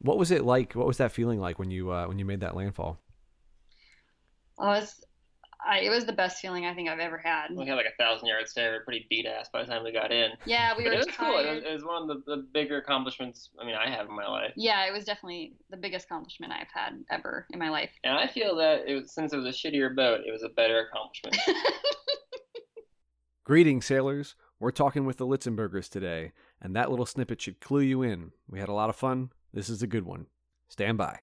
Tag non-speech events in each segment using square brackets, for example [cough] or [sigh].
What was it like? What was that feeling like when you uh, when you made that landfall? Oh, it was, I, it was the best feeling I think I've ever had. We had like a thousand yard stare. We were pretty beat ass by the time we got in. Yeah, we But were it was cool. It was, it was one of the, the bigger accomplishments. I mean, I have in my life. Yeah, it was definitely the biggest accomplishment I've had ever in my life. And I feel that it was, since it was a shittier boat, it was a better accomplishment. [laughs] Greetings, sailors. We're talking with the Litzenbergers today, and that little snippet should clue you in. We had a lot of fun. This is a good one. Stand by.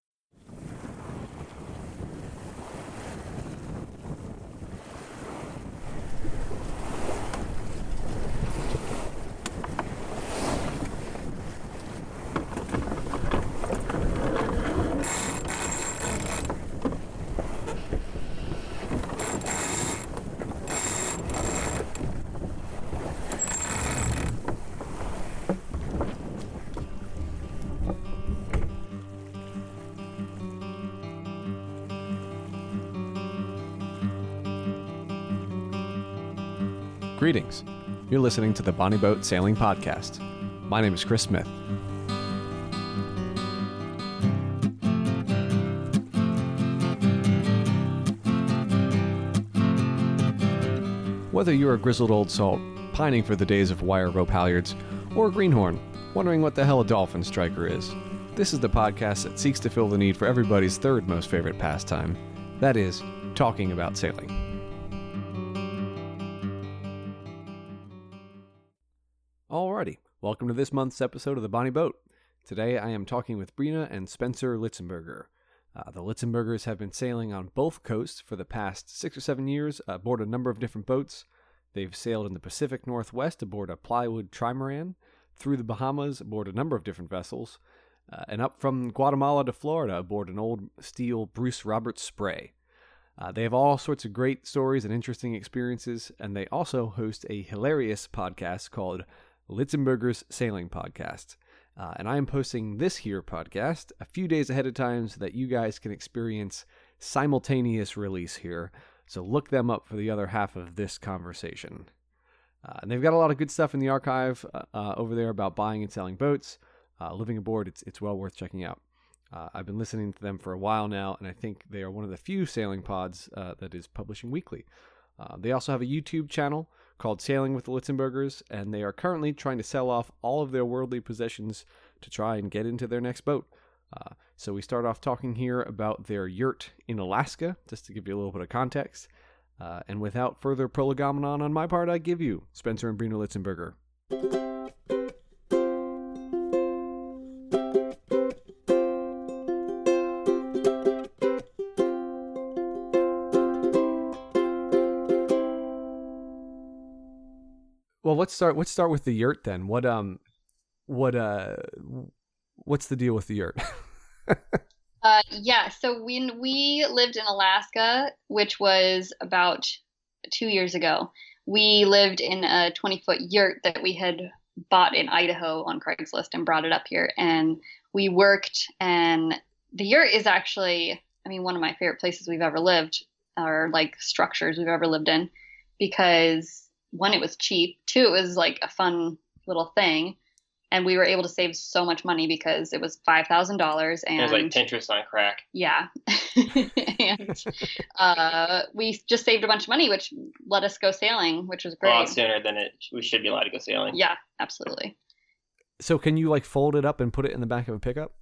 You're listening to the Bonnie Boat Sailing Podcast. My name is Chris Smith. Whether you're a grizzled old salt, pining for the days of wire rope halyards, or a greenhorn, wondering what the hell a dolphin striker is, this is the podcast that seeks to fill the need for everybody's third most favorite pastime that is, talking about sailing. Welcome to this month's episode of the Bonnie Boat. Today I am talking with Breena and Spencer Litzenberger. Uh, the Litzenbergers have been sailing on both coasts for the past six or seven years aboard a number of different boats. They've sailed in the Pacific Northwest aboard a plywood trimaran, through the Bahamas aboard a number of different vessels, uh, and up from Guatemala to Florida aboard an old steel Bruce Roberts spray. Uh, they have all sorts of great stories and interesting experiences, and they also host a hilarious podcast called Litzenberger's Sailing Podcast. Uh, and I am posting this here podcast a few days ahead of time so that you guys can experience simultaneous release here. So look them up for the other half of this conversation. Uh, and they've got a lot of good stuff in the archive uh, uh, over there about buying and selling boats, uh, living aboard. It's it's well worth checking out. Uh, I've been listening to them for a while now, and I think they are one of the few sailing pods that is publishing weekly. They also have a YouTube channel called Sailing with the Litzenbergers, and they are currently trying to sell off all of their worldly possessions to try and get into their next boat. Uh, so we start off talking here about their yurt in Alaska, just to give you a little bit of context. Uh, and without further prolegomenon on my part, I give you Spencer and Breena Litzenberger. Let's start. Let's start with the yurt then. What um, what uh, what's the deal with the yurt? [laughs] Uh, yeah, so when we lived in Alaska, which was about two years ago, we lived in a 20 foot yurt that we had bought in Idaho on Craigslist and brought it up here. And we worked, and the yurt is actually, I mean, one of my favorite places we've ever lived, or like structures we've ever lived in, because one, it was cheap, two, it was like a fun little thing. And we were able to save so much money because it was five thousand dollars, and it was like Pinterest on crack. yeah. [laughs] and uh, we just saved a bunch of money, which let us go sailing, which was great. A lot sooner than it we should be allowed to go sailing. Yeah, absolutely. so can you like fold it up and put it in the back of a pickup?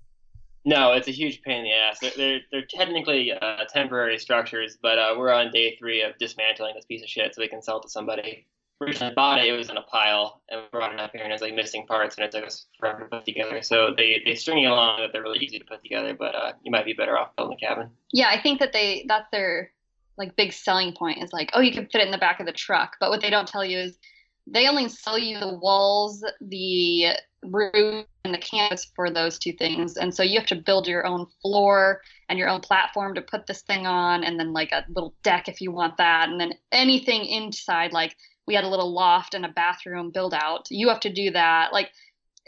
No, it's a huge pain in the ass. They're they're, they're technically uh, temporary structures, but uh, we're on day three of dismantling this piece of shit so we can sell it to somebody. Originally bought it; it was in a pile, and brought it up here, and it's like missing parts, and it took us forever to put together. So they they string you along that they're really easy to put together, but uh, you might be better off building a cabin. Yeah, I think that they that's their like big selling point is like, oh, you can fit it in the back of the truck. But what they don't tell you is they only sell you the walls, the roof, and the canvas for those two things. And so you have to build your own floor and your own platform to put this thing on, and then like a little deck if you want that, and then anything inside like we had a little loft and a bathroom build out. You have to do that. Like,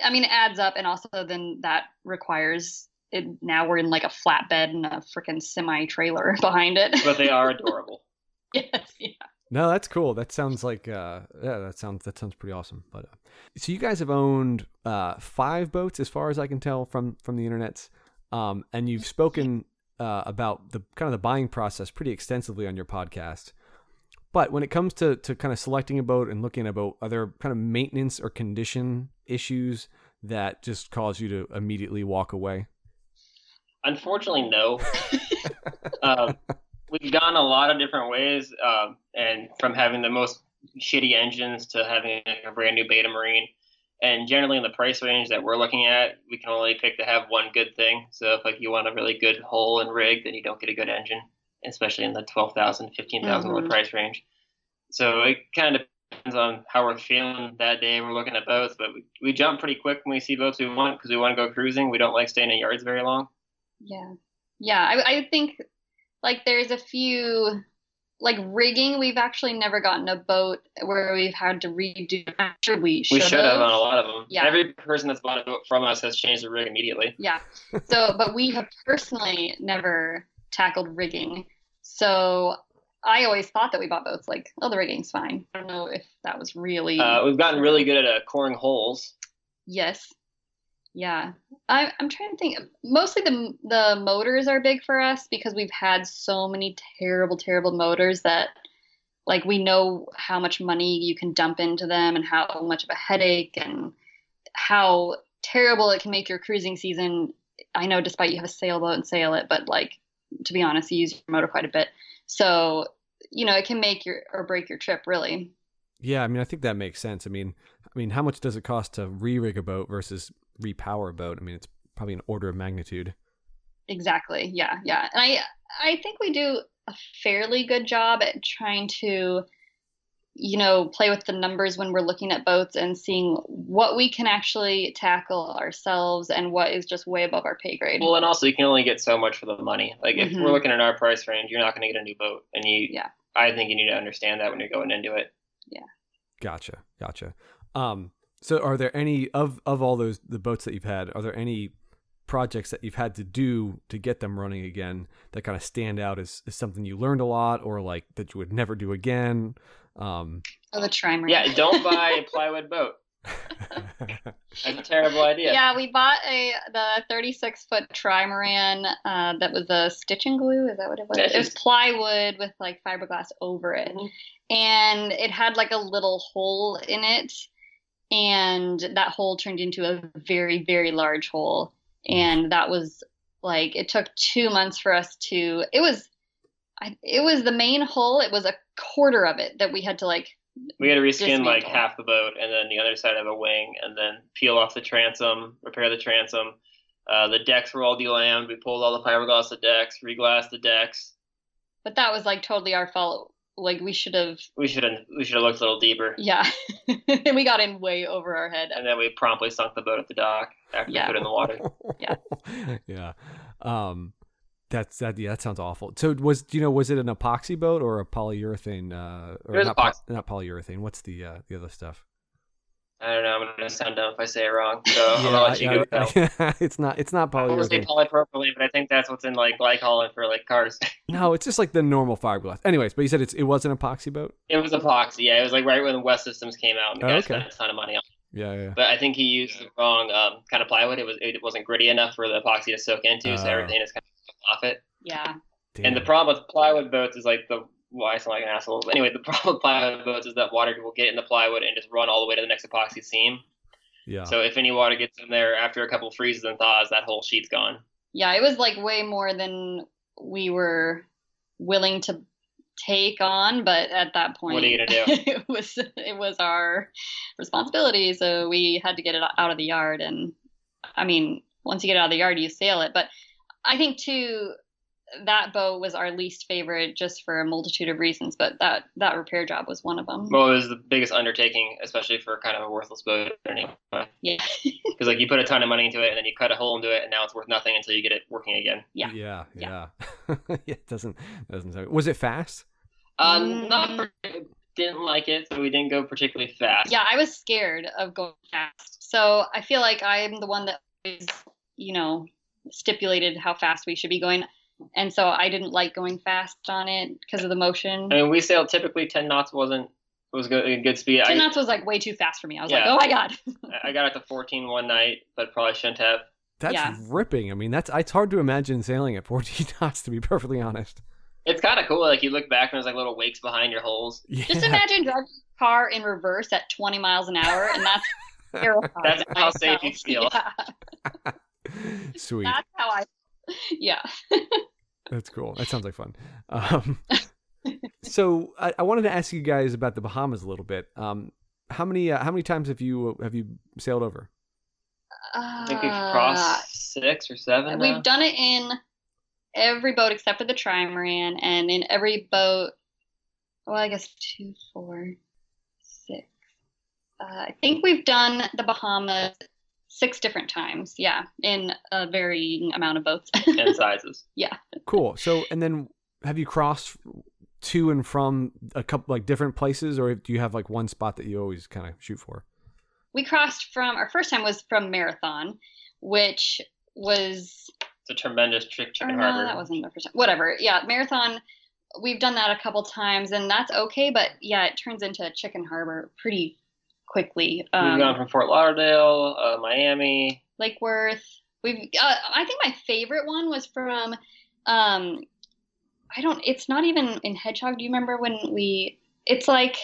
I mean, it adds up, and also then that requires it. Now we're in like a flatbed and a freaking semi trailer [laughs] behind it. But they are adorable. [laughs] yes, yeah. No, that's cool. That sounds like uh, yeah, that sounds that sounds pretty awesome. But uh, so you guys have owned uh, five boats, as far as I can tell from from the internet, um, and you've spoken uh, about the kind of the buying process pretty extensively on your podcast. But when it comes to to kind of selecting a boat and looking at a boat, are there kind of maintenance or condition issues that just cause you to immediately walk away? Unfortunately, no. [laughs] [laughs] um, we've gone a lot of different ways, um, and from having the most shitty engines to having a brand new Beta Marine. And generally, in the price range that we're looking at, we can only pick to have one good thing. So, if like you want a really good hull and rig, then you don't get a good engine, especially in the twelve thousand, fifteen thousand dollar Mhm. price range. So it kind of depends on how we're feeling that day. We're looking at boats, but we, we jump pretty quick when we see boats we want because we want to go cruising. We don't like staying in yards very long. Yeah. Yeah. I, I think like there's a few like rigging. We've actually never gotten a boat where we've had to redo after we should We should have on a lot of them. Yeah. Every person that's bought a boat from us has changed the rig immediately. Yeah. So, but we have personally never tackled rigging. So I always thought that we bought boats like, oh, the rigging's fine. I don't know if that was really. Uh, we've gotten really good at uh, coring holes. Yes. Yeah. I, I'm trying to think. Mostly the the motors are big for us because we've had so many terrible, terrible motors that, like, we know how much money you can dump into them and how much of a headache and how terrible it can make your cruising season. I know, despite you have a sailboat and sail it, but like, to be honest, you use your motor quite a bit. So, you know, it can make your or break your trip really. Yeah, I mean, I think that makes sense. I mean, I mean, how much does it cost to re-rig a boat versus repower a boat? I mean, it's probably an order of magnitude. Exactly. Yeah, yeah. And I I think we do a fairly good job at trying to you know, play with the numbers when we're looking at boats and seeing what we can actually tackle ourselves and what is just way above our pay grade. Well, and also you can only get so much for the money. Like if Mhm. we're looking at our price range, you're not going to get a new boat, and you. Yeah. I think you need to understand that when you're going into it. Yeah. Gotcha, gotcha. Um, so are there any of of all those the boats that you've had? Are there any projects that you've had to do to get them running again that kind of stand out as, as something you learned a lot, or like that you would never do again? Um, oh, the trimer. Yeah, don't buy a [laughs] plywood boat. [laughs] That's a terrible idea. Yeah, we bought a the 36 foot trimaran uh, that was a stitch and glue. Is that what it was? Yeah, It was plywood with like fiberglass over it, Mhm. and it had like a little hole in it, and that hole turned into a very very large hole, and that was like it took two months for us to. It was, I, it was the main hull. It was a quarter of it that we had to like We had to reskin like half the boat, and then the other side of a wing, and then peel off the transom, repair the transom. Uh, the decks were all delammed. We pulled all the fiberglass the decks, reglassed the decks. but that was like totally our fault. Like we should have We should have we should have looked a little deeper. Yeah. [laughs] and we got in way over our head. And then we promptly sunk the boat at the dock after Yeah. we put it in the water. [laughs] Yeah. [laughs] yeah. Um, that's that. Yeah, that sounds awful. So was do you know was it an epoxy boat or a polyurethane? Uh, or It was not, epoxy. not polyurethane. What's the uh, the other stuff? I don't know. I'm gonna sound dumb if I say it wrong. So [laughs] I'm let you go. I- I- [laughs] it's not. It's not that. I say polyurethane. polypropylene, but I think that's what's in like glycol for like cars. [laughs] No, it's just like the normal fiberglass. Anyways, but you said it's it was an epoxy boat. It was epoxy. Yeah, it was like right when West Systems came out, and the Oh, guy okay. spent a ton of money on. it. Yeah, yeah. But I think he used the wrong um, kind of plywood. It was it wasn't gritty enough for the epoxy to soak into, so Oh. everything is kind of off it. Yeah. Damn. And the problem with plywood boats is like the why well, I sound like an asshole. But anyway, the [laughs] problem with plywood boats is that water will get in the plywood and just run all the way to the next epoxy seam. yeah. So if any water gets in there after a couple freezes and thaws, that whole sheet's gone. Yeah, it was like way more than we were willing to take on, but at that point What are you gonna do? [laughs] it was it was our responsibility, so we had to get it out of the yard and I mean, once you get it out of the yard, you sail it, but I think too that boat was our least favorite just for a multitude of reasons, but that that repair job was one of them. Well, it was the biggest undertaking, especially for kind of a worthless boat. Anyway, Yeah. [laughs] because like you put a ton of money into it, and then you cut a hole into it, and now it's worth nothing until you get it working again. Yeah. Yeah. Yeah. Yeah. [laughs] yeah. It doesn't doesn't sound. Was it fast? Um, not didn't like it, so we didn't go particularly fast. Yeah, I was scared of going fast. So I feel like I'm the one that is, you know, stipulated how fast we should be going. and so I didn't like going fast on it because of the motion. I mean, we sailed typically 10 knots wasn't was good, good speed. Ten I, knots was like way too fast for me. I was Yeah. like, oh my god. [laughs] I got it to 14 one night, but probably shouldn't have. That's Yeah. ripping. I mean, that's it's hard to imagine sailing at 14 [laughs] knots, to be perfectly honest. It's kind of cool. Like you look back and there's like little wakes behind your holes. Yeah. Just imagine driving a car in reverse at 20 miles an hour, and that's [laughs] terrifying. That's how safe you feel. Yeah, [laughs] Sweet. that's how I. [laughs] Yeah. That's cool. That sounds like fun. [laughs] Um, so I, I wanted to ask you guys about the Bahamas a little bit. Um, how many uh, how many times have you have you sailed over? I think we've Uh, crossed six or seven. now. We've done it in every boat except for the trimaran, and in every boat. Well, I guess two, four, six. Uh, I think we've done the Bahamas six different times. Yeah, in a varying amount of boats. and [laughs] sizes. Yeah. Cool. So and then have you crossed to and from a couple like different places, or do you have like one spot that you always kind of shoot for? we crossed from our first time was from Marathon, which was It's a tremendous trick or chicken no, harbor. that wasn't the first time. Whatever. Yeah, Marathon. We've done that a couple times, and that's okay. But yeah, it turns into Chicken Harbor pretty quickly. We've Um, gone from Fort Lauderdale, uh, Miami. Lake Worth. We've. Uh, I think my favorite one was from. Um, I don't. It's not even in Hedgehog. Do you remember when we? It's like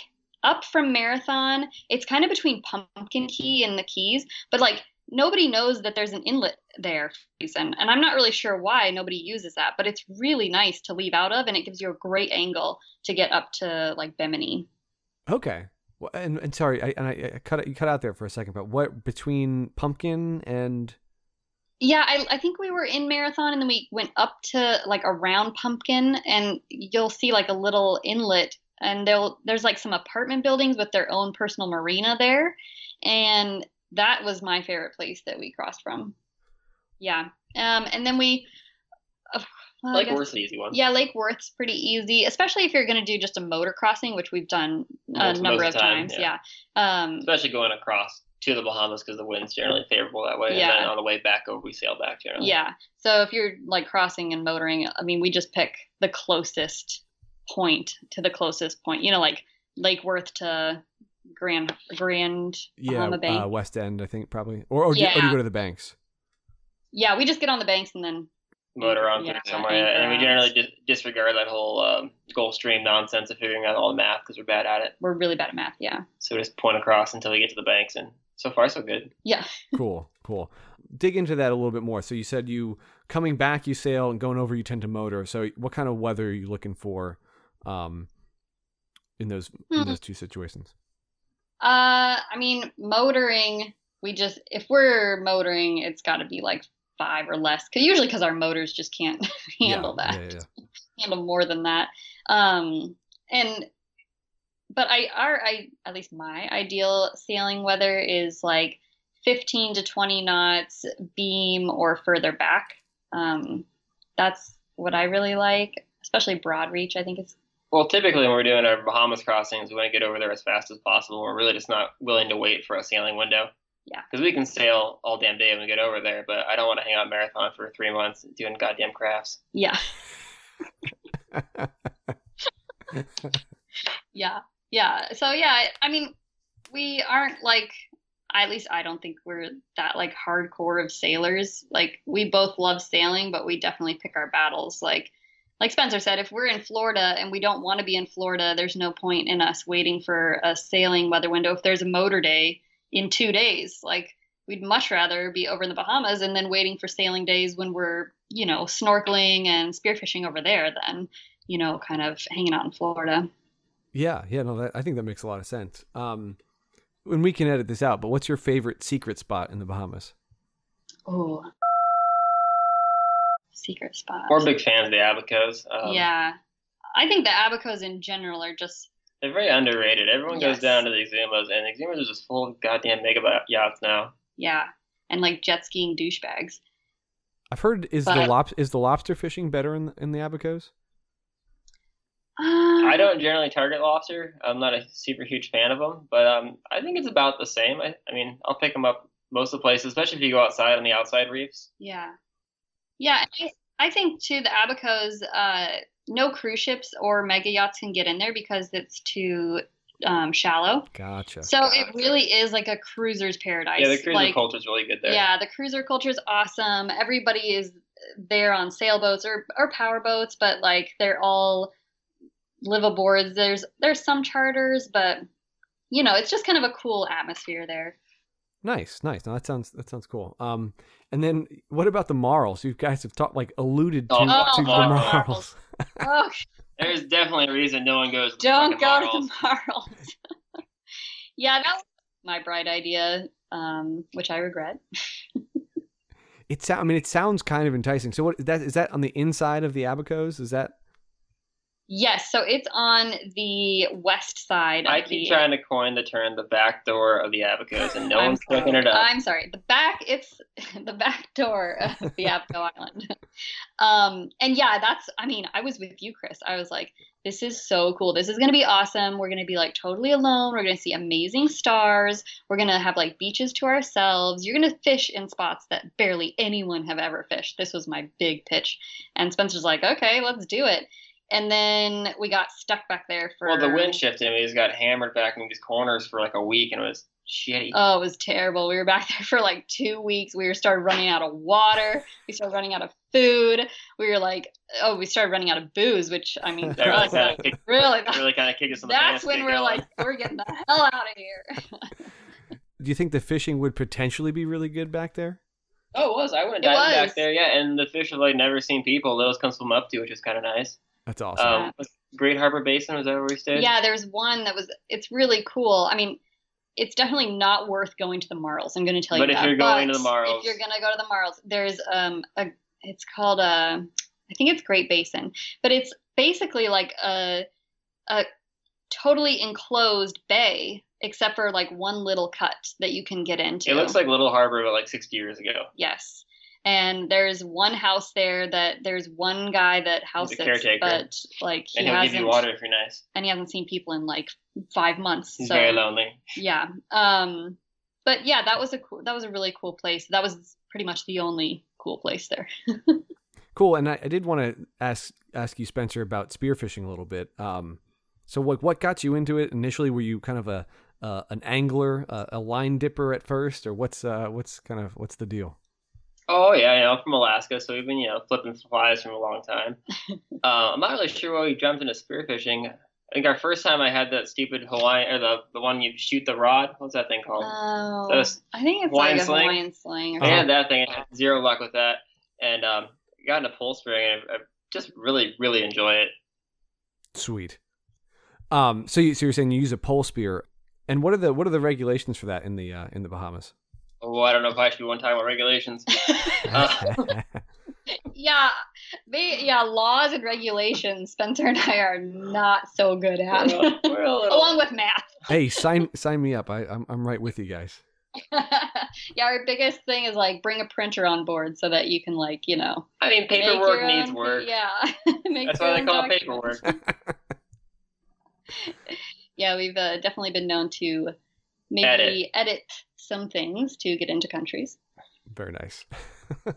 up from Marathon. It's kind of between Pumpkin Key and the Keys, but like nobody knows that there's an inlet there for reason, and I'm not really sure why nobody uses that. But it's really nice to leave out of, and it gives you a great angle to get up to like Bimini. Okay. And, and sorry, I, and I, I cut you cut out there for a second, but what between pumpkin and Yeah, I, I think we were in Marathon and then we went up to like around Pumpkin and you'll see like a little inlet and there's like some apartment buildings with their own personal marina there. And that was my favorite place that we crossed from. Yeah. Um and then we uh, well, Lake guess- Worth's an easy one. Yeah, Lake Worth's pretty easy, especially if you're going to do just a motor crossing, which we've done a Most- number most of of time, times. yeah. Yeah. Um, Especially going across to the Bahamas because the wind's generally favorable that way. Yeah. And then on the way back over, we sail back generally. Yeah. So if you're like crossing and motoring, I mean, we just pick the closest point to the closest point. You know, like Lake Worth to Grand Grand yeah, Bahama Bay. uh, West End, I think probably, or or, do, you- or do you go to the banks? yeah, we just get on the banks and then Motor on Yeah, through somewhere. And we generally out. dis- disregard that whole um, Gulf Stream nonsense of figuring out all the math because we're bad at it. we're really bad at math. Yeah. So we just point across until we get to the banks. And so far, so good. Yeah. [laughs] Cool, cool. Dig into that a little bit more. So you said you coming back, you sail, and going over, you tend to motor. So what kind of weather are you looking for, um, in those in Hmm. those two situations? Uh, I mean, motoring, we just, if we're motoring, it's got to be like five or less. Cause usually because our motors just can't [laughs] handle yeah, that. Yeah, yeah. [laughs] handle more than that. Um, and but I our I at least my ideal sailing weather is like 15 to 20 knots beam or further back. Um, that's what I really like, especially broad reach. I think it's Well, typically when we're doing our Bahamas crossings, we want to get over there as fast as possible. We're really just not willing to wait for a sailing window. Yeah. Because we can sail all damn day when we get over there, but I don't want to hang out marathon for three months doing goddamn crafts. yeah, [laughs] yeah, yeah. So yeah, I- I mean, we aren't like at least I don't think we're that like hardcore of sailors. Like we both love sailing, but we definitely pick our battles. Like like Spencer said, if we're in Florida and we don't want to be in Florida, there's no point in us waiting for a sailing weather window if there's a motor day in 2 days. Like we'd much rather be over in the Bahamas and then waiting for sailing days when we're, you know, snorkeling and spearfishing over there than, you know, kind of hanging out in Florida. yeah, yeah. No, that, I think that makes a lot of sense. Um, and we can edit this out. But what's your favorite secret spot in the Bahamas? Oh. Secret spot. We're big fans of the Abacos. Um, yeah. I think the Abacos in general are just They're very underrated. Everyone goes down to the Exumas, and the Exumas are just full of goddamn mega yachts now. yeah, and like jet skiing douchebags. I've heard is the lob- is the lobster fishing better in in the Abacos? Uh, I don't generally target lobster. I'm not a super huge fan of them, but um, I think it's about the same. I, I mean, I'll pick them up most of the places, especially if you go outside on the outside reefs. Yeah, yeah. I, I think too the Abacos, uh, no cruise ships or mega yachts can get in there because it's too um, shallow. Gotcha. So it really is like a cruiser's paradise. Yeah, the cruiser like, culture is really good there. Yeah, the cruiser culture is awesome. Everybody is there on sailboats or or power boats, but like they're all liveaboards. There's there's some charters, but you know, it's just kind of a cool atmosphere there. Nice, nice. No, that sounds that sounds cool. Um, and then what about the Marls? You guys have talked like alluded to, Oh, to the Marls. Marls. [laughs] Oh, There's definitely a reason no one goes. To the don't go Marls. to the Marls. [laughs] yeah, that was my bright idea, um, which I regret. It sound, I mean, it sounds kind of enticing. So what is that? Is that on the inside of the Abacos? Is that Yes, so it's on the west side. Of I keep the, trying to coin the term "the back door of the Abacos," and no I'm one's picking it up. I'm sorry. The back, it's [laughs] the back door of the Abaco [laughs] Island. Um, and yeah, that's, I mean, I was with you, Chris. I was like, this is so cool. This is going to be awesome. We're going to be like totally alone. We're going to see amazing stars. We're going to have like beaches to ourselves. You're going to fish in spots that barely anyone have ever fished. This was my big pitch. And Spencer's like, okay, let's do it. And then we got stuck back there for. Well, the wind shifted, and we just got hammered back in these corners for like a week, and it was shitty. Oh, it was terrible. We were back [laughs] there for like two weeks. We were started running out of water. We started running out of food. We were like, oh, we started running out of booze, which I mean, [laughs] That really kinda like, kicked- really, really kind of kicked us in the that's pants. when we're going. like, we're getting the hell out of here. do you think the fishing would potentially be really good back there? Oh, it was. I went It diving back there, yeah, and the fish have like never seen people. Those come swim up to, which is kind of nice. That's awesome. Um, was Great Harbor Basin was that where we stayed? yeah, there's one that was. It's really cool. I mean. It's definitely not worth going to the Marls. I'm going to tell you. But you if that. you're going to the Marls- if you're going to go to the Marls, there's um a. It's called a. I think it's Great Basin, but it's basically like a a totally enclosed bay, except for like one little cut that you can get into. It looks like Little Harbor, but like 60 years ago. yes. And there's one house there that there's one guy that house a sits, but like he And he'll give hasn't you water if you're nice. and he hasn't seen people in like five months. He's so very lonely. yeah. Um, but yeah, that was a cool, that was a really cool place. That was pretty much the only cool place there. [laughs] Cool. And I, I did want to ask ask you, Spencer, about spearfishing a little bit. Um, so what what got you into it initially? Were you kind of a uh, an angler, uh, a line dipper at first, or what's uh, what's kind of what's the deal? Oh yeah, you know, I'm from Alaska, so we've been you know flipping flies for a long time. uh, [laughs] I'm not really sure why we jumped into spearfishing. I think our first time I had that stupid Hawaiian or the the one you shoot the rod. What's that thing called? Oh, So I think it's Hawaiian like a sling? Hawaiian sling. Or I had that thing. I had zero luck with that, and um, got into pole spearing, and I, I just really really enjoy it. Sweet. Um, so you so you're saying you use a pole spear, and what are the what are the regulations for that in the uh, in the Bahamas? Oh, I don't know if I should be one time about regulations. [laughs] Uh, [laughs] yeah, they, yeah, laws and regulations. Spencer and I are not so good at, We're a- we're a little- along with math. hey, sign sign me up. I I'm I'm right with you guys. [laughs] yeah, our biggest thing is like bring a printer on board so that you can like you know I mean, paperwork your needs own- work. Yeah, That's why they own call it paperwork. Yeah, we've uh, definitely been known to maybe Edit. edit some things to get into countries. Very nice. [laughs]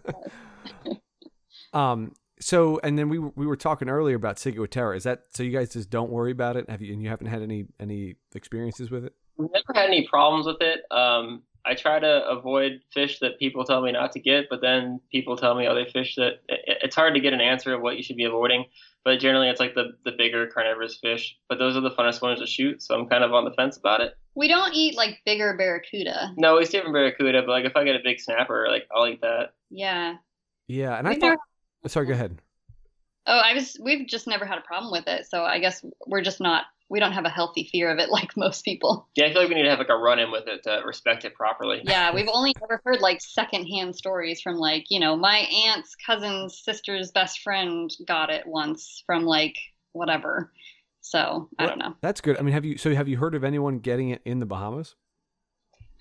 [laughs] um. So, and then we were- we were talking earlier about Ciguatera. Is that so? You guys just don't worry about it. Have you? And you haven't had any any experiences with it? We've never had any problems with it. Um, I try to avoid fish that people tell me not to get, but then people tell me other fish that it, it's hard to get an answer of what you should be avoiding. But generally, it's like the the bigger carnivorous fish. But those are the funnest ones to shoot, so I'm kind of on the fence about it. We don't eat like bigger barracuda. No, we stay from barracuda, but like if I get a big snapper, like I'll eat that. Yeah. Yeah. And I We've thought. never- oh, Sorry. Go ahead. Oh, I was. We've just never had a problem with it, so I guess we're just not. We don't have a healthy fear of it [laughs] like most people. Yeah, I feel like we need to have like a run in with it to respect it properly. Yeah, we've only ever heard like secondhand stories from like you know my aunt's cousin's sister's best friend got it once from like whatever. So I don't know. That's good. I mean, have you? So have you heard of anyone getting it in the Bahamas?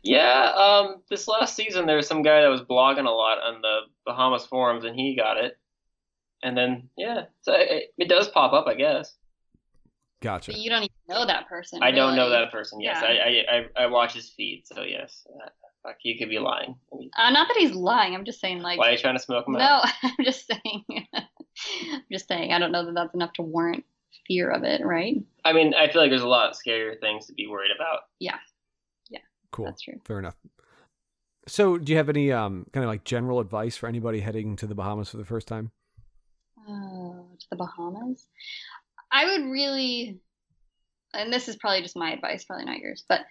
Yeah, um, this last season there was some guy that was blogging a lot on the Bahamas forums, and he got it. And then yeah, so it, it does pop up, I guess. Gotcha. But you don't even know that person. I don't know that person. Yes, Yeah. I, I I I watch his feed, so yes, uh, fuck, he could be lying. Uh, not that he's lying. I'm just saying like. Why are you trying to smoke him out? No, [laughs] I'm just saying. [laughs] I'm just saying. I don't know that that's enough to warrant fear of it, right? I mean, I feel like there's a lot scarier things to be worried about. Yeah. Yeah. Cool. That's true. Fair enough. So, do you have any um, kind of like general advice for anybody heading to the Bahamas for the first time? Oh, to the Bahamas. I would really, and this is probably just my advice, probably not yours, but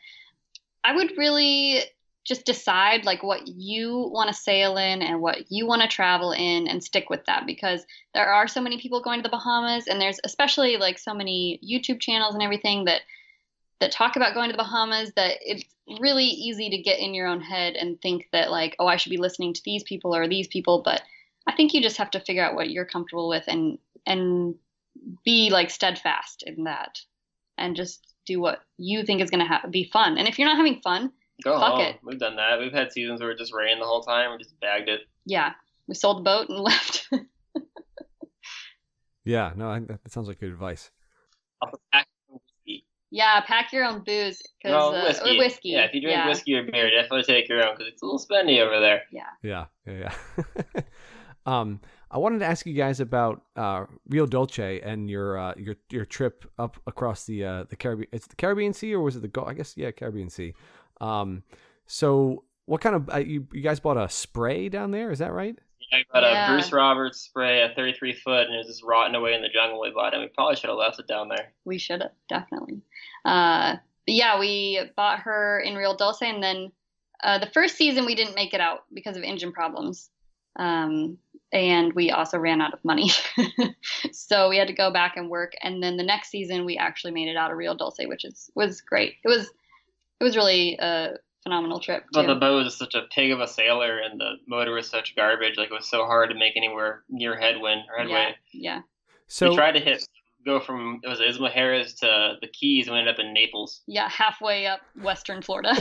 I would really just decide like what you want to sail in and what you want to travel in and stick with that because there are so many people going to the Bahamas and there's especially like so many YouTube channels and everything that that talk about going to the Bahamas that it's really easy to get in your own head and think that like oh I should be listening to these people or these people but I think you just have to figure out what you're comfortable with and and be like steadfast in that and just do what you think is going to ha- be fun. And if you're not having fun, Go Fuck home. it. We've done that. We've had seasons where it just rained the whole time. We just bagged it. yeah, we sold the boat and [laughs] left. Yeah, no, I, that sounds like good advice. Pack yeah, pack your own booze because No, uh, whiskey. or whiskey. Yeah, if you drink yeah. whiskey or beer, definitely take your own because it's a little spendy over there. Yeah, yeah, yeah. [laughs] um, I wanted to ask you guys about uh, Rio Dulce and your uh, your your trip up across the uh, the Caribbean. It's the Caribbean Sea, or was it the Gulf? I guess yeah, Caribbean Sea. Um, so what kind of uh, you you guys bought a spray down there? Is that right? I got Yeah. a Bruce Roberts spray, a 33 foot, and it was just rotting away in the jungle we bought it. We probably should have left it down there. We should have definitely. Uh, but yeah, we bought her in Rio Dulce, and then uh, the first season we didn't make it out because of engine problems, um, and we also ran out of money, [laughs] so we had to go back and work. And then the next season we actually made it out of Rio Dulce, which is was great. It was it was really a phenomenal trip. But the boat was such a pig of a sailor, and the motor was such garbage. Like it was so hard to make anywhere near headwind or headway. yeah, yeah. So we tried to hit go from it was Isla Mujeres to the Keys, and we ended up in Naples. Yeah, halfway up Western Florida.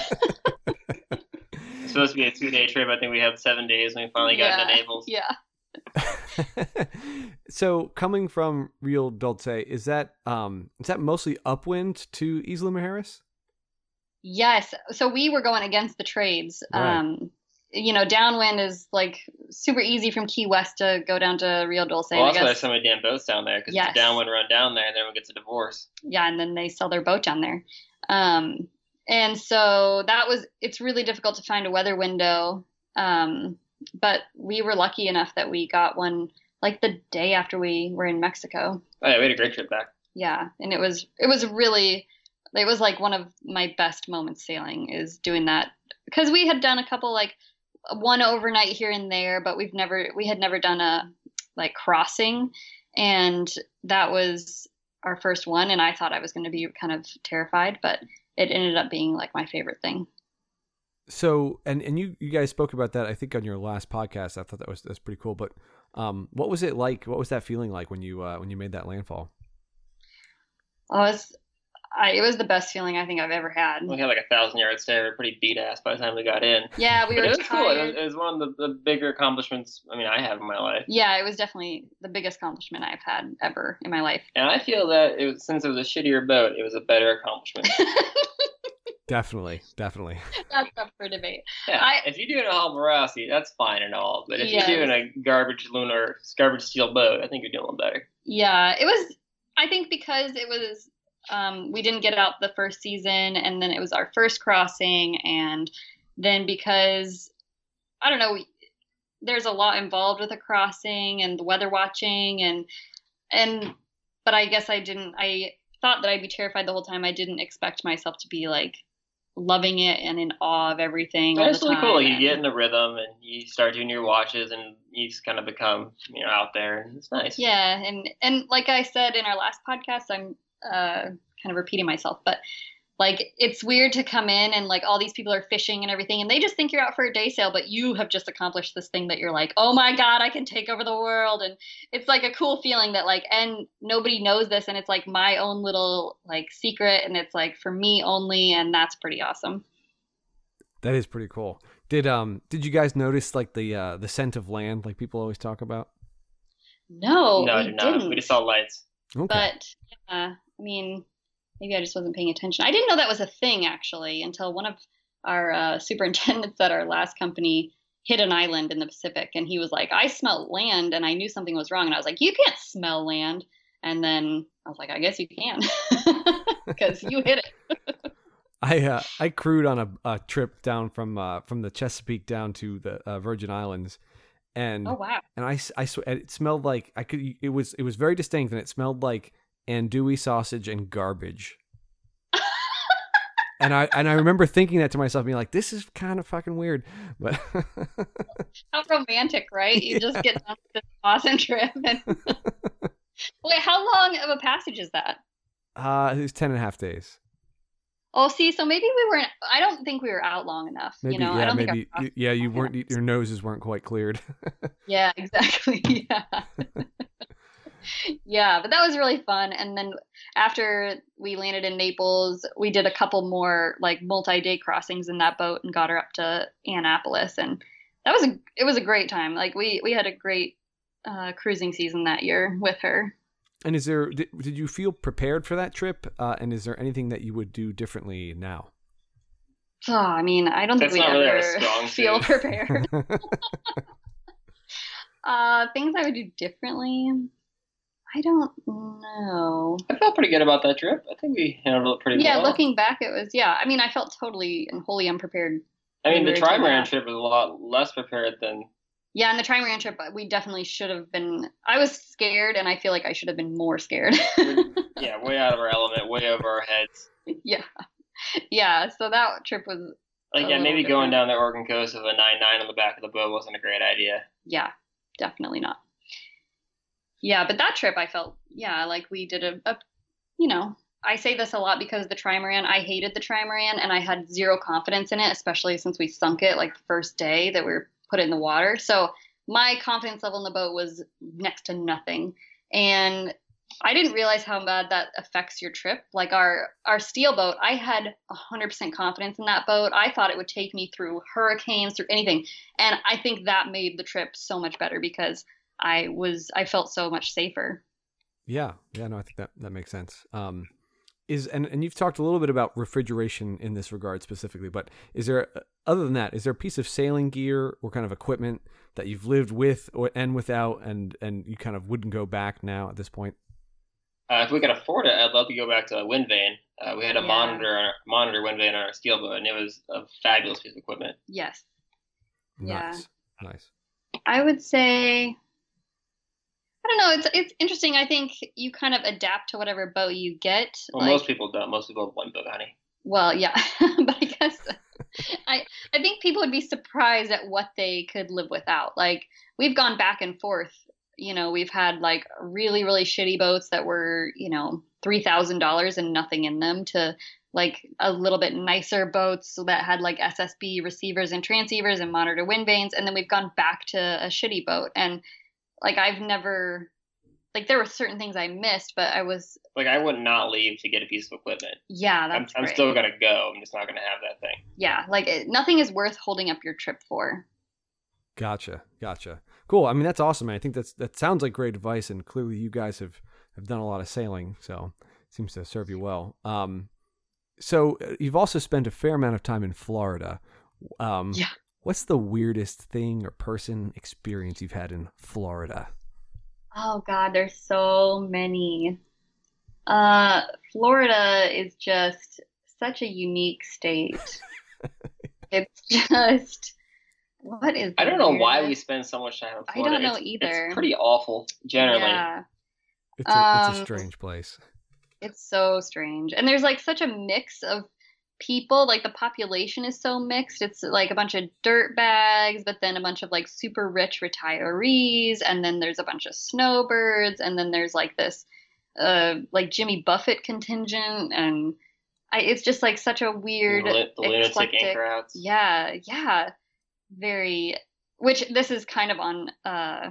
It's supposed to be a two day trip. I think we had seven days, and we finally got yeah, into Naples. yeah. [laughs] so coming from Rio Dulce, is that um is that mostly upwind to Isla Mujeres? Yes. So we were going against the trades. Right. Um, you know, downwind is like super easy from Key West to go down to Rio Dulce. Well, and I also, guess, there's so many damn boats down there because Yes. it's a downwind run down there, and then everyone gets a divorce. yeah, and then they sell their boat down there. Um, and so that was it's really difficult to find a weather window. Um, but we were lucky enough that we got one like the day after we were in Mexico. Oh, yeah, we had a great trip back. yeah and it was it was really it was like one of my best moments sailing is doing that because we had done a couple like one overnight here and there but we've never we had never done a like crossing and that was our first one and i thought i was going to be kind of terrified but it ended up being like my favorite thing So and and you you guys spoke about that I think on your last podcast. I thought that was that's pretty cool. But um, what was it like? What was that feeling like when you uh, when you made that landfall? oh it's I, it was the best feeling i think i've ever had We had like a thousand yard stay. We were pretty beat ass by the time we got in. yeah we But were it was cool. tired It was, it was one of the, the bigger accomplishments I mean I have in my life. yeah it was definitely the biggest accomplishment i've had ever in my life And I feel that it was, since it was a shittier boat, it was a better accomplishment. [laughs] Definitely, definitely. That's up for debate. Yeah, I- if you're doing a Hallberg-Rassy, that's fine and all. But if Yes. you're doing a garbage lunar, garbage steel boat, I think you're doing a little better. Yeah, it was. I think because it was, um, we didn't get out the first season, and then it was our first crossing, and then because I don't know, we, there's a lot involved with a crossing and the weather watching, and and but I guess I didn't. I thought that I'd be terrified the whole time. I didn't expect myself to be like loving it and in awe of everything. It's really cool. Like, you get in the rhythm and you start doing your watches and you just kind of become you know out there and it's nice. Yeah, and and like I said in our last podcast, I'm uh, kind of repeating myself, but like it's weird to come in and like all these people are fishing and everything, and they just think you're out for a day sail, but you have just accomplished this thing that you're like, oh my god, I can take over the world, and it's like a cool feeling that like, and nobody knows this, and it's like my own little like secret, and it's like for me only, and that's pretty awesome. That is pretty cool. Did um did you guys notice like the uh the scent of land like people always talk about? No, no, I we did not. didn't. We just saw lights. Okay. But yeah, I mean, maybe I just wasn't paying attention. I didn't know that was a thing actually until one of our uh, superintendents [laughs] at our last company hit an island in the Pacific. And he was like, I smelled land and I knew something was wrong. And I was like, You can't smell land. And then I was like, I guess you can [laughs] because you hit it. [laughs] I uh, I crewed on a, a trip down from uh, from the Chesapeake down to the uh, Virgin Islands, and oh wow, and I, I it smelled like I could it was it was very distinct and it smelled like andouille sausage and garbage. [laughs] and I and I remember thinking that to myself, being like, "This is kind of fucking weird." But [laughs] how romantic, right? You just get on this awesome trip. And... [laughs] Wait, how long of a passage is that? Uh, it was ten and a half days. Oh, see, so maybe we weren't. I don't think we were out long enough. Maybe, you know, yeah, I don't maybe, think. yeah, you weren't. Enough. Your noses weren't quite cleared. yeah, exactly. Yeah. Yeah, but that was really fun. And then after we landed in Naples, we did a couple more like multi-day crossings in that boat and got her up to Annapolis, and that was a it was a great time. Like we we had a great uh, cruising season that year with her. And is there did, did you feel prepared for that trip? Uh, and is there anything that you would do differently now? Oh, I mean, I don't That's think we really ever [laughs] feel prepared. [laughs] [laughs] uh, things I would do differently. I don't know. I felt pretty good about that trip. I think we handled it pretty yeah, well. Yeah, looking back, it was yeah. I mean, I felt totally and wholly unprepared. I mean, the trimaran trip was a lot less prepared than yeah, and the trimaran trip, uh, we definitely should have been. I was scared, and I feel like I should have been more scared. [laughs] yeah, way out of our element, way over our heads. Yeah, yeah. So that trip was like yeah, maybe different. going down the Oregon coast with a nine nine on the back of the boat wasn't a great idea. Yeah, definitely not. Yeah, but that trip, I felt yeah, like we did a, a you know, I say this a lot because the trimaran, I hated the trimaran, and I had zero confidence in it, especially since we sunk it like the first day that we were put in the water. So my confidence level in the boat was next to nothing. And I didn't realize how bad that affects your trip. Like our our steel boat, I had 100% confidence in that boat. I thought it would take me through hurricanes, through anything. And I think that made the trip so much better because I was I felt so much safer. Yeah. Yeah, no, I think that that makes sense. Um is and, and you've talked a little bit about refrigeration in this regard specifically but is there other than that is there a piece of sailing gear or kind of equipment that you've lived with or and without and and you kind of wouldn't go back now at this point uh, if we could afford it i'd love to go back to a wind vane uh, we had a yeah. monitor monitor wind vane on our steel boat and it was a fabulous piece of equipment yes nice yeah. nice i would say I don't know. It's it's interesting. I think you kind of adapt to whatever boat you get. Well, like, most people don't. Most people have one boat, honey. Well, yeah, [laughs] but I guess [laughs] I I think people would be surprised at what they could live without. Like we've gone back and forth. You know, we've had like really really shitty boats that were you know three thousand dollars and nothing in them to like a little bit nicer boats that had like SSB receivers and transceivers and monitor wind vanes, and then we've gone back to a shitty boat and like I've never like there were certain things I missed, but I was like I would not leave to get a piece of equipment. Yeah, that's I'm, I'm still gonna go. I'm just not gonna have that thing. Yeah, like it, nothing is worth holding up your trip for. Gotcha, gotcha. Cool. I mean, that's awesome. Man. I think that's that sounds like great advice, and clearly you guys have have done a lot of sailing, so it seems to serve you well. Um, so uh, you've also spent a fair amount of time in Florida. Um, yeah. What's the weirdest thing or person experience you've had in Florida? Oh God, there's so many. Uh, Florida is just such a unique state. [laughs] it's just what is? I don't know weirdest? why we spend so much time in Florida. I don't know it's, either. It's pretty awful generally. Yeah. It's a, um, it's a um, strange place. It's so strange, and there's like such a mix of people like the population is so mixed. It's like a bunch of dirt bags but then a bunch of like super rich retirees and then there's a bunch of snowbirds and then there's like this uh like jimmy buffett contingent and I, it's just like such a weird the, the lunatic yeah yeah. Very which this is kind of on uh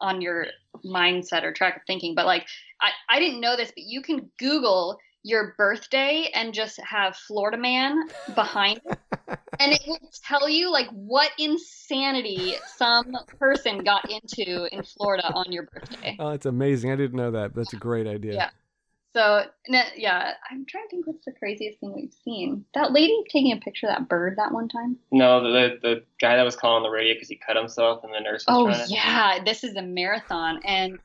on your mindset or track of thinking but like I, I didn't know this but you can google your birthday and just have Florida Man behind it. [laughs] and it will tell you like what insanity some person got into in Florida on your birthday. Oh, it's amazing. I didn't know that. That's a great idea. Yeah. So yeah, I'm trying to think what's the craziest thing we've seen. That lady taking a picture of that bird that one time. No, the the guy that was calling the radio because he cut himself, and the nurse was Oh trying to. yeah, this is a marathon, and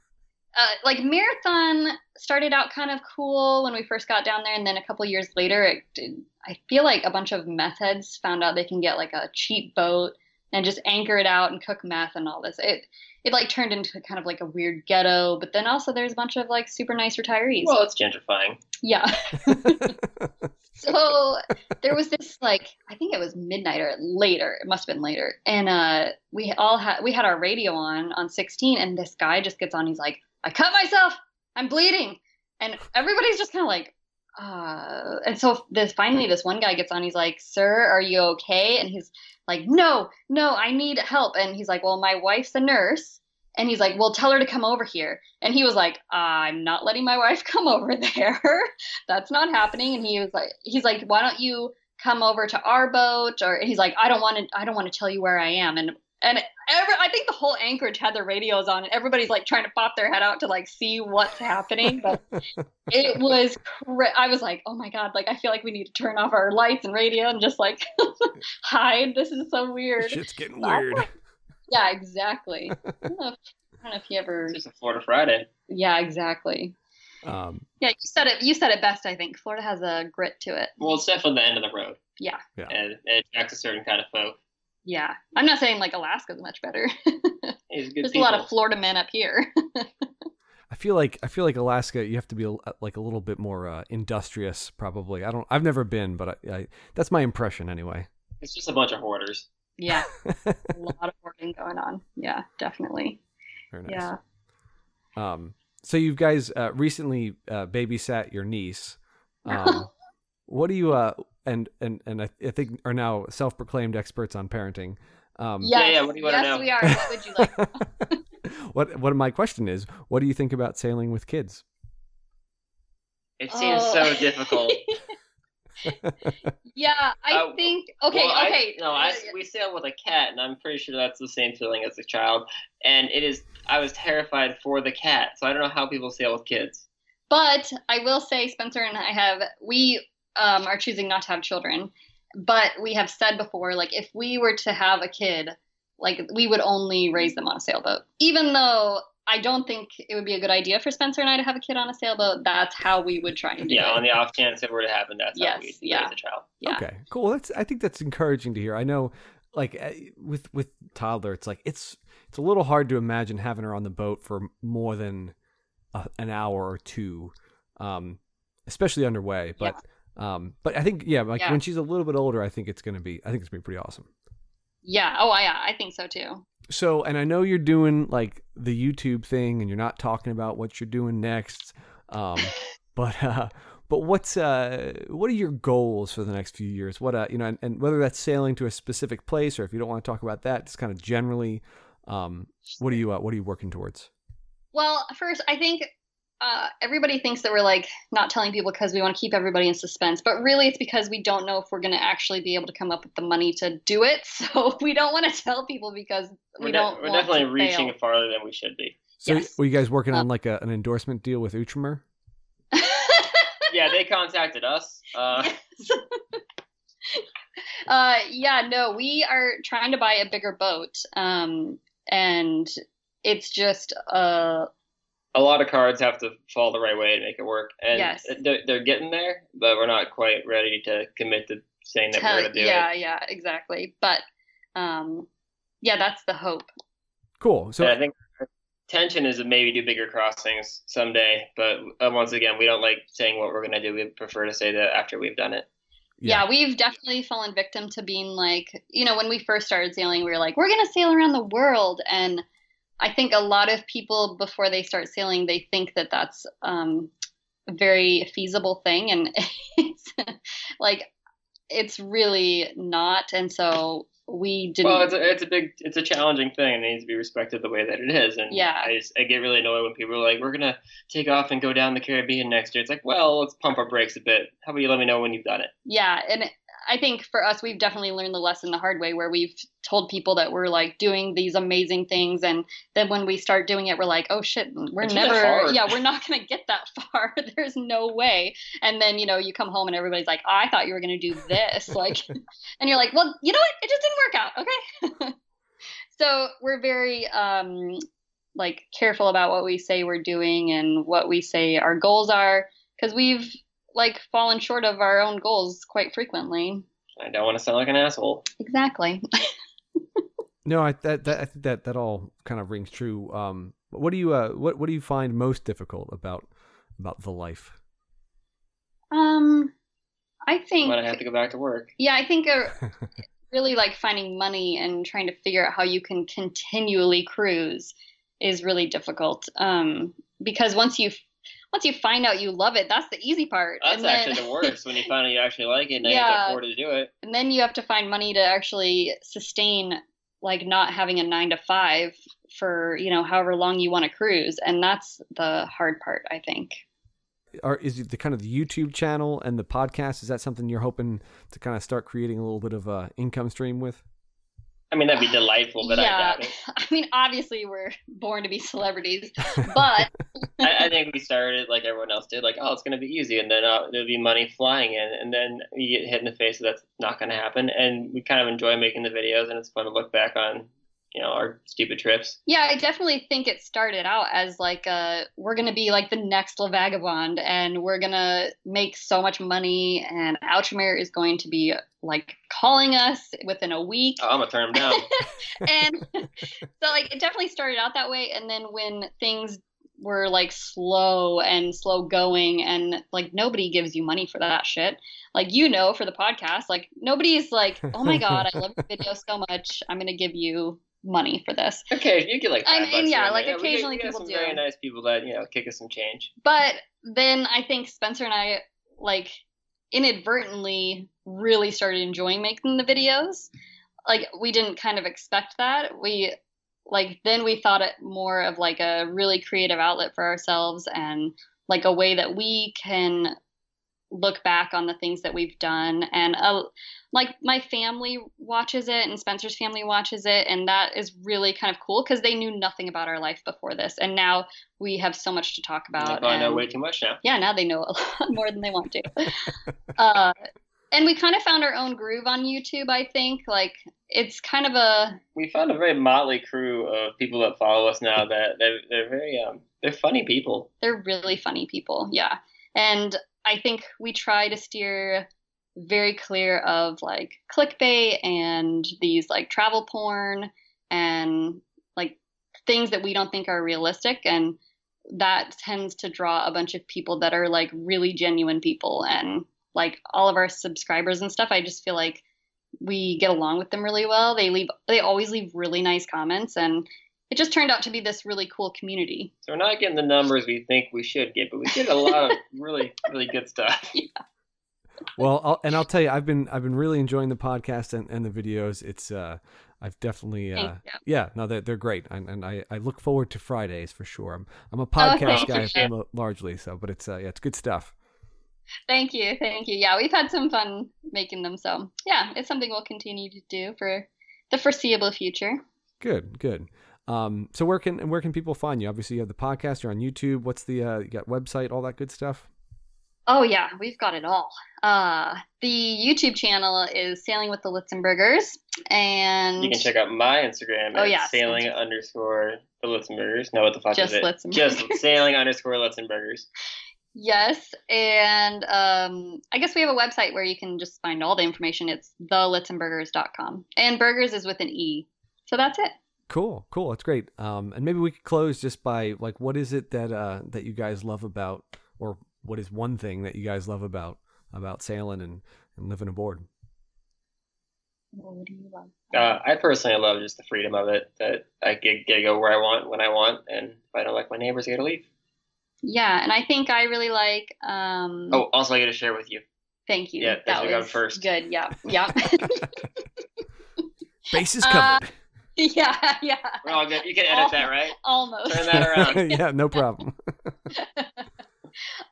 uh, like marathon started out kind of cool when we first got down there, and then a couple years later, it did, I feel like a bunch of meth heads found out they can get like a cheap boat and just anchor it out and cook meth and all this. It it like turned into kind of like a weird ghetto, but then also there's a bunch of like super nice retirees. Well, it's gentrifying. yeah. [laughs] [laughs] so there was this like I think it was midnight or later. It must have been later. And uh we all had we had our radio on on 16 and this guy just gets on he's like, "I cut myself. I'm bleeding." And everybody's just kind of like uh and so this finally this one guy gets on he's like, "Sir, are you okay?" And he's like, "No, no, I need help." And he's like, "Well, my wife's a nurse." And he's like, "Well, tell her to come over here." And he was like, "I'm not letting my [laughs] wife come over there. [laughs] That's not happening." And he was like, "He's like, why don't you come over to our boat?" Or he's like, "I don't want to. I don't want to tell you where I am." And and every, I think the whole Anchorage had their radios on, and everybody's like trying to pop their head out to like see what's happening. But [laughs] it was, cra- I was like, "Oh my god!" Like I feel like we need to turn off our lights and radio and just like [laughs] hide. This is so weird. Shit's getting That's weird. Yeah, exactly. [laughs] I don't know if, I don't know if you ever. It's just a Florida Friday. Yeah, exactly. Um, Yeah, you said it. You said it best. I think Florida has a grit to it. Well, it's definitely the end of the road. Yeah. Yeah. And it attracts a certain kind of folk. Yeah, I'm not saying like Alaska's much better. [laughs] He's good There's people. a lot of Florida men up here. I feel like I feel like Alaska. You have to be a, like a little bit more uh, industrious, probably. I don't. I've never been, but I, I that's my impression anyway. It's just a bunch of hoarders. yeah, [laughs] a lot of hoarding going on. Yeah, definitely. Very nice. Yeah. Um, so you guys uh, recently uh, babysat your niece. [laughs] Um, what do you uh and and and I, I think are now self-proclaimed experts on parenting. Um, Yes, yeah, what do you wanna yes, know? we are. What would you like? [laughs] [laughs] what what my question is, what do you think about sailing with kids? It seems Oh. so difficult. [laughs] yeah, I Uh, think. Okay, Well, I- okay. no, I, we sailed with a cat, and I'm pretty sure that's the same feeling as a child. And it is. I was terrified for the cat, so I don't know how people sail with kids. But I will say, Spencer and I have we um, are choosing not to have children, but we have said before, like if we were to have a kid, like we would only raise them on a sailboat. Even though I don't think it would be a good idea for Spencer and I to have a kid on a sailboat, that's how we would try and do Yeah, it. on the off chance it were to happen, that's Yes, how we yeah. raise a child. Yeah. Okay, cool. That's I think that's encouraging to hear. I know, like uh, with with toddler, it's like it's it's a little hard to imagine having her on the boat for more than a, an hour or two, um, especially underway. But um, but I think yeah, like Yeah. when she's a little bit older, I think it's gonna be I think it's gonna be pretty awesome. Yeah. Oh, yeah. I think so too. So, and I know you're doing like the YouTube thing, and you're not talking about what you're doing next. Um, [laughs] but uh, but what's uh, what are your goals for the next few years? What uh, you know, and, and whether that's sailing to a specific place, or if you don't want to talk about that, just kind of generally, um, what are you uh, what are you working towards? Well, first, I think uh, everybody thinks that we're like not telling people because we want to keep everybody in suspense, but really it's because we don't know if we're going to actually be able to come up with the money to do it. [laughs] So we don't want to tell people because we We're, de- don't. we're want definitely to reaching fail. farther than we should be. So, Yes. were you guys working on Um, like a, an endorsement deal with Outremer? [laughs] Yeah, they contacted us. Uh, [laughs] uh, yeah, no, we are trying to buy a bigger boat, um, and it's just uh, a lot of cards have to fall the right way to make it work, and Yes. they're, they're getting there, but we're not quite ready to commit to saying that we're going to do yeah, it. yeah, yeah, exactly. But um, yeah, that's the hope. Cool. So and I think our tension is to maybe do bigger crossings someday, but uh, once again, we don't like saying what we're going to do. We prefer to say that after we've done it. yeah. we've definitely fallen victim to being like, you know, when we first started sailing, we were like, we're going to sail around the world. And I think a lot of people, before they start sailing, they think that that's um, a very feasible thing. And [laughs] it's like, it's really not. And so we didn't. Well, it's a, it's a big, it's a challenging thing, and it needs to be respected the way that it is. And Yeah. I just I get really annoyed when people are like, "We're gonna take off and go down the Caribbean next year." It's like, well, let's pump our brakes a bit. How about you let me know when you've done it? yeah. And I think for us, we've definitely learned the lesson the hard way where we've told people that we're like doing these amazing things. And then when we start doing it, we're like, oh shit, we're It's never, yeah, we're not going to get that [laughs] far. There's no way. And then, you know, you come home and everybody's like, I thought you were going to do this. [laughs] like, and you're like, well, you know what? It just didn't work out. Okay. [laughs] so we're very, um, like careful about what we say we're doing and what we say our goals are because we've like fallen short of our own goals quite frequently. I don't want to sound like an asshole. Exactly. No, I that, that I think that that all kind of rings true. Um, what do you uh what what do you find most difficult about about the life? Um, I think When I have to go back to work. yeah, I think uh, [laughs] really like finding money and trying to figure out how you can continually cruise is really difficult. Um, because once you once you find out you love it, that's the easy part. That's and then, actually the [laughs] worst when you find out you actually like it and you Yeah. can afford to do it. and then you have to find money to actually sustain like not having a nine to five for you know however long you want to cruise and that's the hard part i think Are is it the kind of the YouTube channel and the podcast? Is that something you're hoping to kind of start creating a little bit of a income stream with? I mean, that'd be delightful, but I doubt it. [laughs] i mean obviously we're born to be celebrities [laughs] but I, I think we started like everyone else did, like, oh, it's going to be easy, and then uh, there'll be money flying in, and then you get hit in the face that that's not going to happen. And we kind of enjoy making the videos, and it's fun to look back on, you know, our stupid trips. yeah i definitely think it started out as like uh we're gonna be like the next La Vagabonde and we're gonna make so much money and Outremer is going to be like calling us within a week Oh, I'm gonna turn them down. [laughs] and so like it definitely started out that way and then when things were like slow and slow going and like nobody gives you money for that shit like you know for the podcast like nobody's like oh my god i love your [laughs] video so much i'm gonna give you money for this okay, you get like. I mean, yeah, like, we get- occasionally we get people some do. Very nice people that you know kick us some change. but then i think spencer and i like inadvertently really started enjoying making the videos. Like we didn't kind of expect that. We like then we thought it more of like a really creative outlet for ourselves and like a way that we can look back on the things that we've done and uh, like my family watches it and spencer's family watches it and that is really kind of cool because they knew nothing about our life before this and now we have so much to talk I about probably know way too much now. yeah, now they know a [laughs] lot more than they want to. [laughs] uh, and we kind of found our own groove on YouTube, I think. Like, it's kind of a, We found a very motley crew of people that follow us now. That they're, they're very um they're funny people. they're really funny people. Yeah. And I think we try to steer very clear of like clickbait and these like travel porn and like things that we don't think are realistic. And that tends to draw a bunch of people that are like really genuine people and like all of our subscribers and stuff. I just feel like we get along with them really well. They leave, they always leave really nice comments and it just turned out to be this really cool community. So we're not getting the numbers we think we should get, but we get a lot of [laughs] really really good stuff. Well, I'll, and I'll tell you, I've been I've been really enjoying the podcast and, and the videos. It's uh, I've definitely uh, yeah, no, they're they're great, and, and I, I look forward to Fridays for sure. I'm I'm a Oh, podcast thank guy you. mo- largely, so but it's uh, yeah, it's good stuff. Thank you, thank you. Yeah, we've had some fun making them, so yeah, it's something we'll continue to do for the foreseeable future. Good, good. Um, so where can where can people find you? Obviously, you have the podcast. You're on YouTube. What's the uh, you got website, all that good stuff. Oh yeah, we've got it all. Uh, the YouTube channel is Sailing with the Litzenbergers, and You can check out my Instagram Oh, at yeah. sailing underscore the Lutzenbergers. No, what the fuck Just is it? Lutzenbergers. Just [laughs] sailing underscore Lutzenbergers. yes, and um, I guess we have a website where you can just find all the information. It's thelitzenbergers.com, and burgers is with an e. So that's it. Cool, cool. That's great. Um, and maybe we could close just by like, what is it that uh that you guys love about, or what is one thing that you guys love about about sailing and and living aboard? What do you love? Uh, I personally love just the freedom of it that I get, get to go where I want when I want, and if I don't like my neighbors, I get to leave. Yeah, and I think I really like. Um, Oh, also I get to share with you. thank you. yeah, that thanks for was first. good. Yeah, yeah, [laughs] Bases is covered. [laughs] yeah, yeah. We're all good. You can edit that, right? [laughs] Almost. Turn that around. [laughs] yeah, no problem.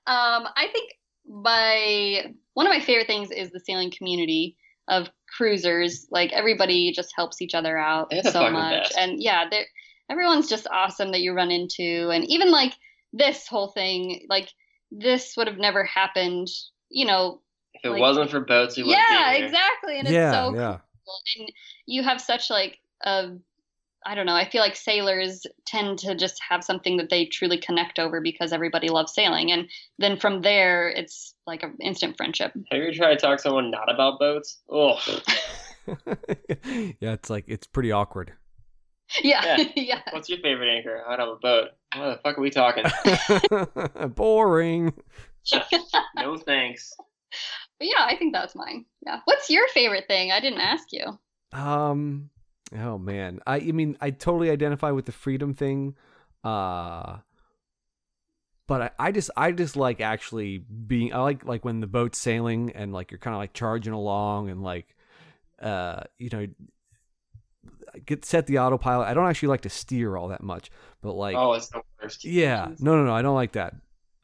um, I think my one of my favorite things is the sailing community of cruisers. Like everybody just helps each other out They're so much, best. and yeah, they're everyone's just awesome that you run into, and even like this whole thing, like this would have never happened, you know. If it Like- wasn't for boats, we wouldn't Yeah, be here. exactly, and yeah, it's so yeah. cool. and you have such like a I don't know. I feel like sailors tend to just have something that they truly connect over because everybody loves sailing, and then from there, it's like an instant friendship. Have you ever tried to talk to someone not about boats? Oh, [laughs] [laughs] yeah, it's like it's pretty awkward. Yeah, Yeah. [laughs] yeah. what's your favorite anchor? I don't have a boat. What the fuck are we talking? Boring. no thanks. But yeah, I think that's mine. Yeah. What's your favorite thing? I didn't ask you. Um. Oh man, I. I mean, I totally identify with the freedom thing. Uh. But I, I just I just like actually being I like like when the boat's sailing and like you're kind of like charging along and like uh you know get set the autopilot. I don't actually like to steer all that much, but like oh, it's the worst. yeah, no, no, no, I don't like that.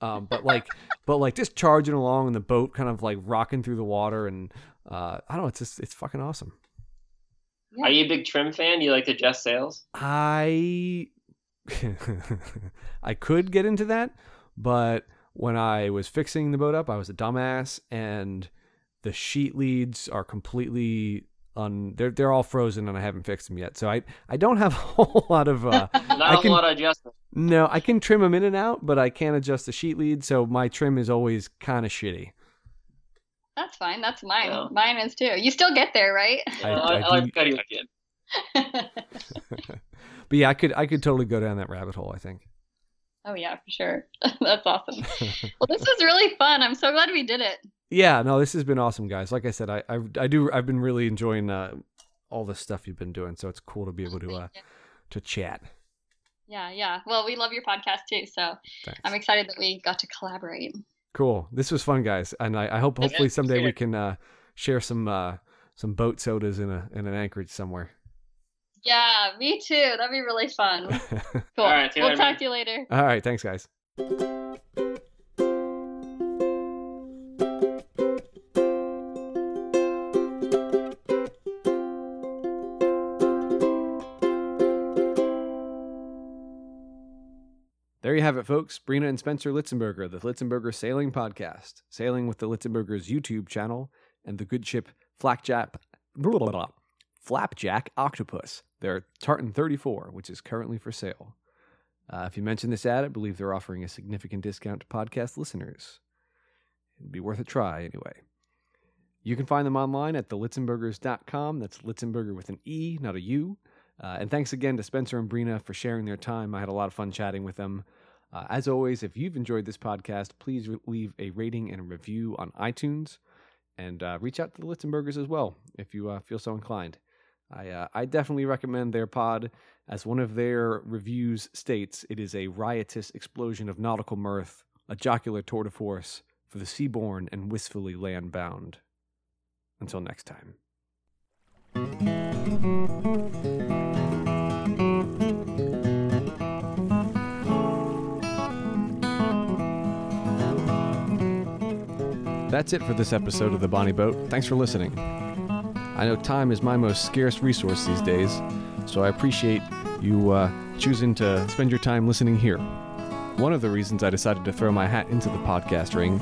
Um, but like, [laughs] but like just charging along in the boat, kind of like rocking through the water, and uh, I don't know, it's just it's fucking awesome. Are you a big trim fan? Do you like to adjust sails? I [laughs] I could get into that, but when I was fixing the boat up, I was a dumbass, and the sheet leads are completely un. They're they're all frozen, and I haven't fixed them yet. So I I don't have [laughs] a whole lot of. Uh, [laughs] Not I a can- lot of adjustment. No, I can trim them in and out, but I can't adjust the sheet lead, so my trim is always kind of shitty. That's fine. That's mine. Yeah. Mine is too. You still get there, right? I- I, I, I like do- cutting. [laughs] But yeah, I could I could totally go down that rabbit hole. I think. oh yeah, for sure. [laughs] that's awesome. [laughs] Well, this was really fun. I'm so glad we did it. yeah, no, this has been awesome, guys. Like I said, I I, I do I've been really enjoying uh, all the stuff you've been doing, so it's cool to be able to uh, to chat. Yeah, yeah. Well, we love your podcast too, so Thanks. I'm excited that we got to collaborate. Cool. This was fun, guys, and I, I hope Yeah, hopefully someday we can uh, share some uh, some boat sodas in a in an anchorage somewhere. Yeah, me too. That'd be really fun. [laughs] Cool. All right, we'll later, talk man. to you later. all right, thanks, guys. You have it, folks. Breena and Spencer Litzenberger, the Litzenberger Sailing Podcast, sailing with the Litzenbergers YouTube channel and the good ship Flapjack, blah, blah, blah, Flapjack Octopus, their Tartan 34, which is currently for sale. Uh, if you mention this ad, I believe they're offering a significant discount to podcast listeners. It'd be worth a try anyway. You can find them online at thelitzenbergers.com. That's Litzenberger with an E, not a U. Uh, and thanks again to Spencer and Breena for sharing their time. I had a lot of fun chatting with them. Uh, as always, if you've enjoyed this podcast, please leave a rating and a review on iTunes and uh, reach out to the Litzenbergers as well if you uh, feel so inclined. I, uh, I definitely recommend their pod. As one of their reviews states, it is a riotous explosion of nautical mirth, a jocular tour de force for the seaborn and wistfully land bound. Until next time. That's it for this episode of The Bonnie Boat. Thanks for listening. I know time is my most scarce resource these days, so I appreciate you uh, choosing to spend your time listening here. One of the reasons I decided to throw my hat into the podcast ring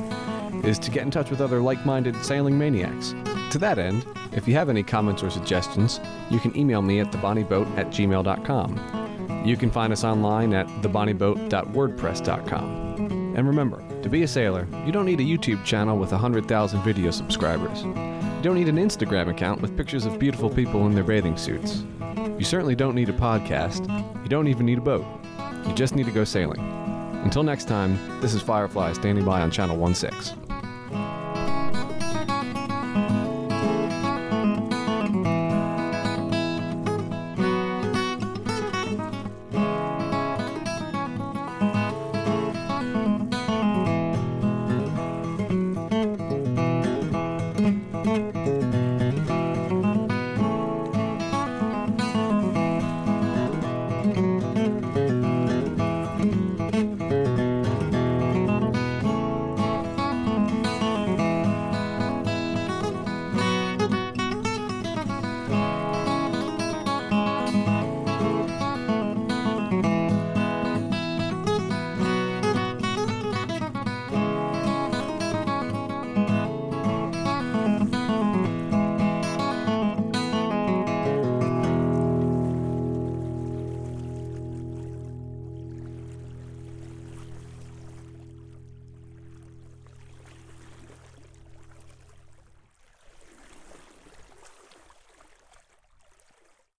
is to get in touch with other like minded sailing maniacs. To that end, if you have any comments or suggestions, you can email me at thebonnieboat at gmail.com. You can find us online at thebonnieboat.wordpress.com. And remember, to be a sailor, you don't need a YouTube channel with 100,000 video subscribers. You don't need an Instagram account with pictures of beautiful people in their bathing suits. You certainly don't need a podcast. You don't even need a boat. You just need to go sailing. Until next time, this is Firefly standing by on Channel 16.